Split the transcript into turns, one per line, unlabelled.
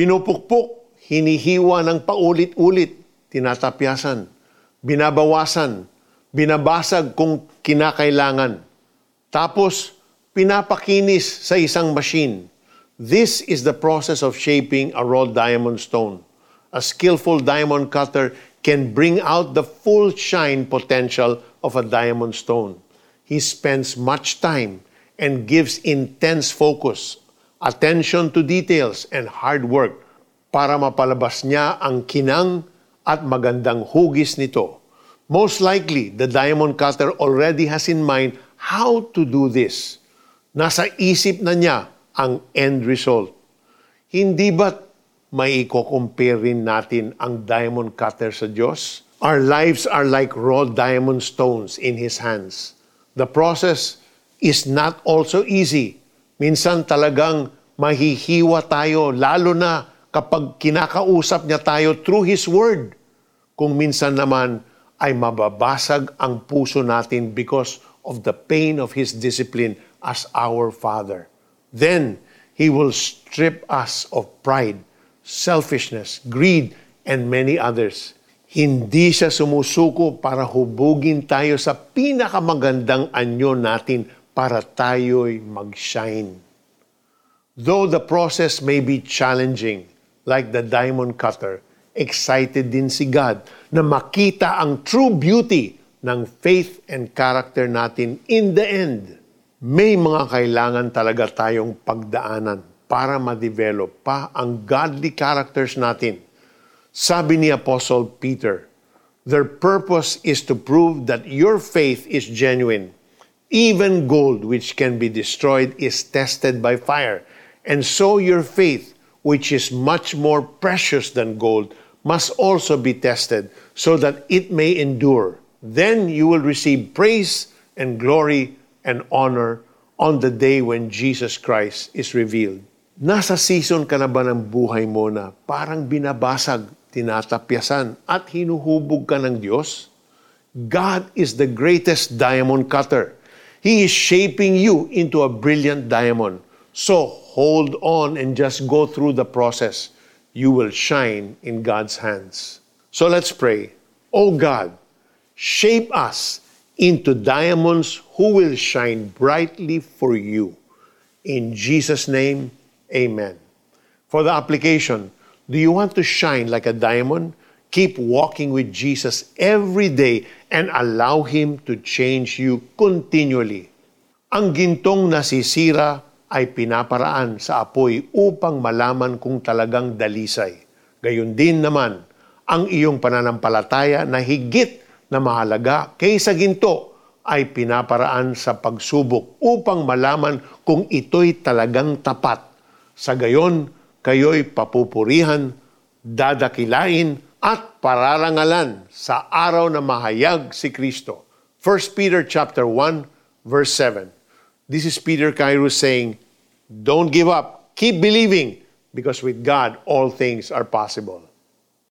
Pinupukpok, hinihiwa ng paulit-ulit, tinatapyasan, binabawasan, binabasag kung kinakailangan. Tapos, pinapakinis sa isang machine. This is the process of shaping a raw diamond stone. A skillful diamond cutter can bring out the full shine potential of a diamond stone. He spends much time and gives intense focus, attention to details, and hard work para mapalabas niya ang kinang at magandang hugis nito. Most likely, the diamond cutter already has in mind how to do this. Nasa isip na niya ang end result. Hindi ba't may i-compare rin natin ang diamond cutter sa Diyos? Our lives are like raw diamond stones in His hands. The process is not also easy. Minsan talagang mahihiwa tayo, lalo na kapag kinakausap niya tayo through His Word. Kung minsan naman ay mababasag ang puso natin because of the pain of His discipline as our Father. Then He will strip us of pride, selfishness, greed, and many others. Hindi siya sumusuko para hubugin tayo sa pinakamagandang anyo natin para tayo'y mag-shine. Though the process may be challenging, like the diamond cutter, excited din si God na makita ang true beauty ng faith and character natin in the end may mga kailangan talaga tayong pagdaanan para ma-develop pa ang godly characters natin. Sabi ni Apostle Peter, Their purpose is to prove that your faith is genuine. Even gold which can be destroyed is tested by fire. And so your faith, which is much more precious than gold, must also be tested so that it may endure. Then you will receive praise and glory and honor on the day when Jesus Christ is revealed. Nasa season ka na ba ng buhay mo na parang binabasag, tinatapyasan at hinuhubog ka ng Diyos? God is the greatest diamond cutter. He is shaping you into a brilliant diamond. So hold on and just go through the process. You will shine in God's hands. So let's pray. Oh God, shape us into diamonds who will shine brightly for you. In Jesus' name, amen. For the application, do you want to shine like a diamond? Keep walking with Jesus every day and allow Him to change you continually. Ang gintong nasisira ay pinaparaan sa apoy upang malaman kung talagang dalisay. Gayon din naman, ang iyong pananampalataya na higit na mahalaga kaysa ginto ay pinaparaan sa pagsubok upang malaman kung ito'y talagang tapat. Sa gayon, kayo'y papupurihan, dadakilain, at pararangalan sa araw na mahayag si Kristo. 1 Peter chapter 1 verse 7. This is Peter Cairo saying, Don't give up. Keep believing because with God all things are possible.